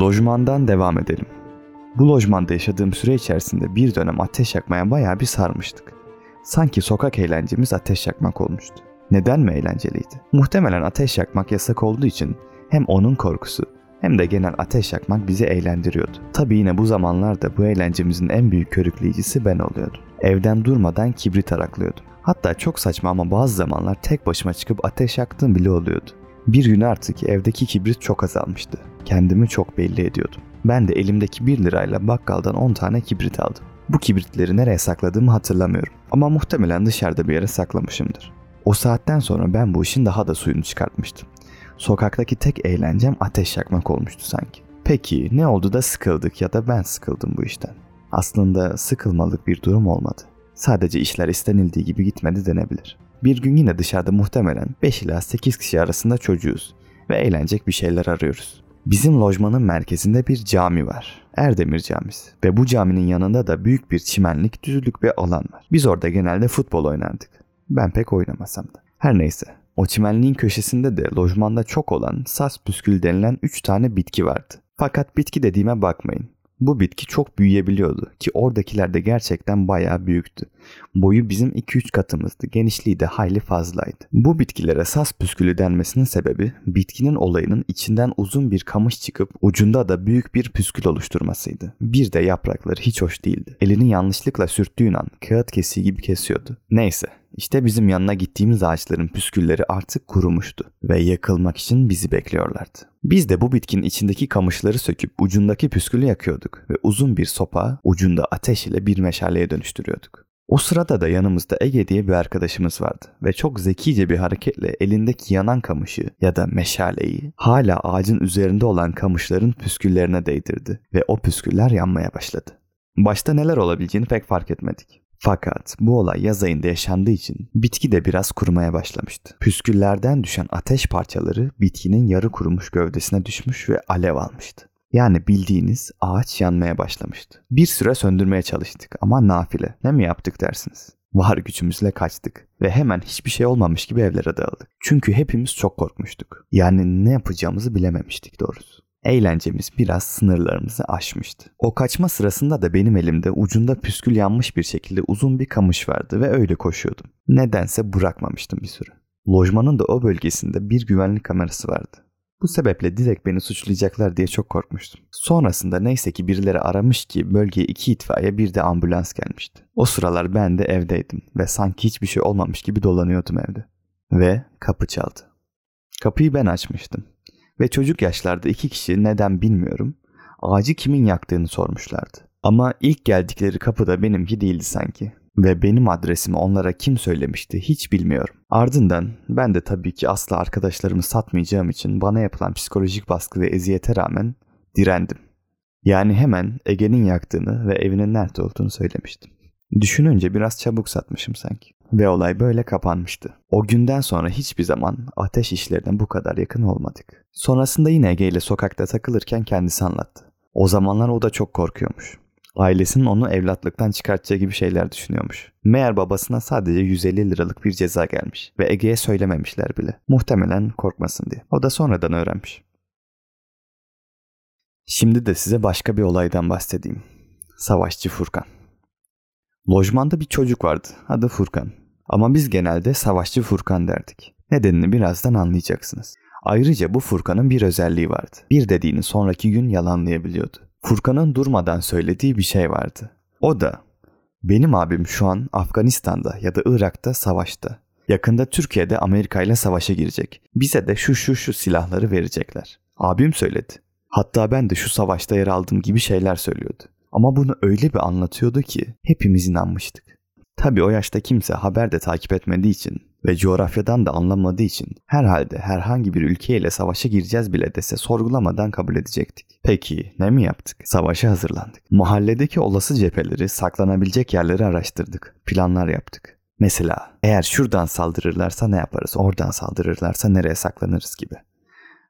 Lojmandan devam edelim. Bu lojmanda yaşadığım süre içerisinde bir dönem ateş yakmaya bayağı bir sarmıştık. Sanki sokak eğlencemiz ateş yakmak olmuştu. Neden mi eğlenceliydi? Muhtemelen ateş yakmak yasak olduğu için hem onun korkusu hem de genel ateş yakmak bizi eğlendiriyordu. Tabii yine bu zamanlarda bu eğlencemizin en büyük körükleyicisi ben oluyordum. Evden durmadan kibrit araklıyordum. Hatta çok saçma ama bazı zamanlar tek başıma çıkıp ateş yaktığım bile oluyordu. Bir gün artık evdeki kibrit çok azalmıştı. Kendimi çok belli ediyordum. Ben de elimdeki 1 lirayla bakkaldan 10 tane kibrit aldım. Bu kibritleri nereye sakladığımı hatırlamıyorum. Ama muhtemelen dışarıda bir yere saklamışımdır. O saatten sonra ben bu işin daha da suyunu çıkartmıştım. Sokaktaki tek eğlencem ateş yakmak olmuştu sanki. Peki ne oldu da sıkıldık ya da ben sıkıldım bu işten? Aslında sıkılmalık bir durum olmadı. Sadece işler istenildiği gibi gitmedi denebilir. Bir gün yine dışarıda muhtemelen 5 ila 8 kişi arasında çocuğuz ve eğlenecek bir şeyler arıyoruz. Bizim lojmanın merkezinde bir cami var. Erdemir Camisi. Ve bu caminin yanında da büyük bir çimenlik, düzlük bir alan var. Biz orada genelde futbol oynardık. Ben pek oynamasam da. Her neyse. O çimenliğin köşesinde de lojmanda çok olan sas püskül denilen 3 tane bitki vardı. Fakat bitki dediğime bakmayın. Bu bitki çok büyüyebiliyordu ki oradakiler de gerçekten bayağı büyüktü. Boyu bizim 2-3 katımızdı, genişliği de hayli fazlaydı. Bu bitkilere sas püskülü denmesinin sebebi bitkinin olayının içinden uzun bir kamış çıkıp ucunda da büyük bir püskül oluşturmasıydı. Bir de yaprakları hiç hoş değildi. Elini yanlışlıkla sürttüğün an kağıt kesiği gibi kesiyordu. Neyse işte bizim yanına gittiğimiz ağaçların püskülleri artık kurumuştu ve yakılmak için bizi bekliyorlardı. Biz de bu bitkinin içindeki kamışları söküp ucundaki püskülü yakıyorduk ve uzun bir sopa ucunda ateş ile bir meşaleye dönüştürüyorduk. O sırada da yanımızda Ege diye bir arkadaşımız vardı ve çok zekice bir hareketle elindeki yanan kamışı ya da meşaleyi hala ağacın üzerinde olan kamışların püsküllerine değdirdi ve o püsküller yanmaya başladı. Başta neler olabileceğini pek fark etmedik. Fakat bu olay yaz ayında yaşandığı için bitki de biraz kurumaya başlamıştı. Püsküllerden düşen ateş parçaları bitkinin yarı kurumuş gövdesine düşmüş ve alev almıştı. Yani bildiğiniz ağaç yanmaya başlamıştı. Bir süre söndürmeye çalıştık ama nafile. Ne mi yaptık dersiniz? Var gücümüzle kaçtık ve hemen hiçbir şey olmamış gibi evlere dağıldık. Çünkü hepimiz çok korkmuştuk. Yani ne yapacağımızı bilememiştik doğrusu. Eğlencemiz biraz sınırlarımızı aşmıştı. O kaçma sırasında da benim elimde ucunda püskül yanmış bir şekilde uzun bir kamış vardı ve öyle koşuyordum. Nedense bırakmamıştım bir süre. Lojmanın da o bölgesinde bir güvenlik kamerası vardı. Bu sebeple direkt beni suçlayacaklar diye çok korkmuştum. Sonrasında neyse ki birileri aramış ki bölgeye iki itfaiye bir de ambulans gelmişti. O sıralar ben de evdeydim ve sanki hiçbir şey olmamış gibi dolanıyordum evde. Ve kapı çaldı. Kapıyı ben açmıştım. Ve çocuk yaşlarda iki kişi neden bilmiyorum ağacı kimin yaktığını sormuşlardı. Ama ilk geldikleri kapı da benimki değildi sanki. Ve benim adresimi onlara kim söylemişti hiç bilmiyorum. Ardından ben de tabii ki asla arkadaşlarımı satmayacağım için bana yapılan psikolojik baskı ve eziyete rağmen direndim. Yani hemen Ege'nin yaktığını ve evinin nerede olduğunu söylemiştim. Düşününce biraz çabuk satmışım sanki. Ve olay böyle kapanmıştı. O günden sonra hiçbir zaman ateş işlerine bu kadar yakın olmadık. Sonrasında yine Ege ile sokakta takılırken kendisi anlattı. O zamanlar o da çok korkuyormuş. Ailesinin onu evlatlıktan çıkartacağı gibi şeyler düşünüyormuş. Meğer babasına sadece 150 liralık bir ceza gelmiş ve Ege'ye söylememişler bile. Muhtemelen korkmasın diye. O da sonradan öğrenmiş. Şimdi de size başka bir olaydan bahsedeyim. Savaşçı Furkan. Lojmanda bir çocuk vardı. Adı Furkan. Ama biz genelde Savaşçı Furkan derdik. Nedenini birazdan anlayacaksınız. Ayrıca bu Furkan'ın bir özelliği vardı. Bir dediğini sonraki gün yalanlayabiliyordu. Furkan'ın durmadan söylediği bir şey vardı. O da benim abim şu an Afganistan'da ya da Irak'ta savaşta. Yakında Türkiye'de Amerika ile savaşa girecek. Bize de şu şu şu silahları verecekler. Abim söyledi. Hatta ben de şu savaşta yer aldım gibi şeyler söylüyordu. Ama bunu öyle bir anlatıyordu ki hepimiz inanmıştık. Tabi o yaşta kimse haber de takip etmediği için ve coğrafyadan da anlamadığı için herhalde herhangi bir ülkeyle savaşa gireceğiz bile dese sorgulamadan kabul edecektik. Peki ne mi yaptık? Savaşa hazırlandık. Mahalledeki olası cepheleri, saklanabilecek yerleri araştırdık. Planlar yaptık. Mesela eğer şuradan saldırırlarsa ne yaparız, oradan saldırırlarsa nereye saklanırız gibi.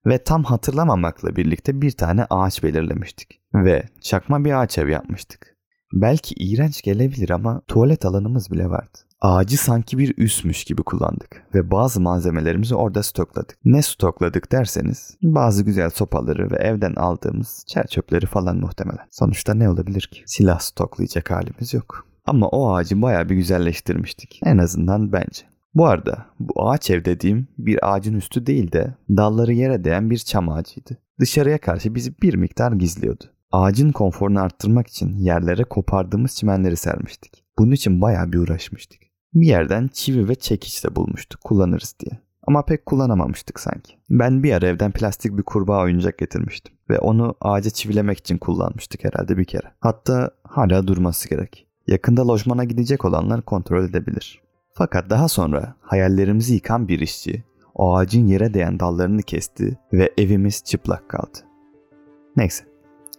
Ve tam hatırlamamakla birlikte bir tane ağaç belirlemiştik. Ve çakma bir ağaç ev yapmıştık. Belki iğrenç gelebilir ama tuvalet alanımız bile vardı. Ağacı sanki bir üsmüş gibi kullandık ve bazı malzemelerimizi orada stokladık. Ne stokladık derseniz bazı güzel sopaları ve evden aldığımız çer çöpleri falan muhtemelen. Sonuçta ne olabilir ki? Silah stoklayacak halimiz yok. Ama o ağacı bayağı bir güzelleştirmiştik. En azından bence. Bu arada bu ağaç ev dediğim bir ağacın üstü değil de dalları yere değen bir çam ağacıydı. Dışarıya karşı bizi bir miktar gizliyordu. Ağacın konforunu arttırmak için yerlere kopardığımız çimenleri sermiştik. Bunun için bayağı bir uğraşmıştık. Bir yerden çivi ve çekiç de bulmuştuk kullanırız diye. Ama pek kullanamamıştık sanki. Ben bir ara evden plastik bir kurbağa oyuncak getirmiştim. Ve onu ağaca çivilemek için kullanmıştık herhalde bir kere. Hatta hala durması gerek. Yakında lojmana gidecek olanlar kontrol edebilir. Fakat daha sonra hayallerimizi yıkan bir işçi o ağacın yere değen dallarını kesti ve evimiz çıplak kaldı. Neyse,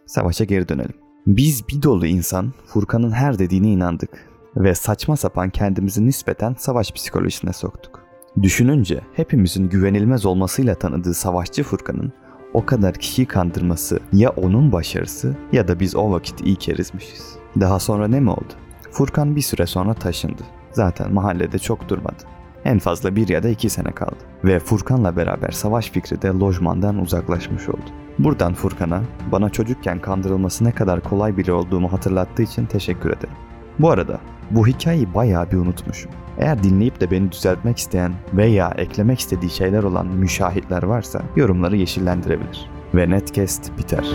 savaşa geri dönelim. Biz bir dolu insan Furkan'ın her dediğine inandık ve saçma sapan kendimizi nispeten savaş psikolojisine soktuk. Düşününce hepimizin güvenilmez olmasıyla tanıdığı savaşçı Furkan'ın o kadar kişiyi kandırması ya onun başarısı ya da biz o vakit iyi kerizmişiz. Daha sonra ne mi oldu? Furkan bir süre sonra taşındı. Zaten mahallede çok durmadı. En fazla bir ya da iki sene kaldı. Ve Furkan'la beraber savaş fikri de lojmandan uzaklaşmış oldu. Buradan Furkan'a bana çocukken kandırılması ne kadar kolay biri olduğumu hatırlattığı için teşekkür ederim. Bu arada bu hikayeyi bayağı bir unutmuşum. Eğer dinleyip de beni düzeltmek isteyen veya eklemek istediği şeyler olan müşahitler varsa yorumları yeşillendirebilir. Ve Netcast biter.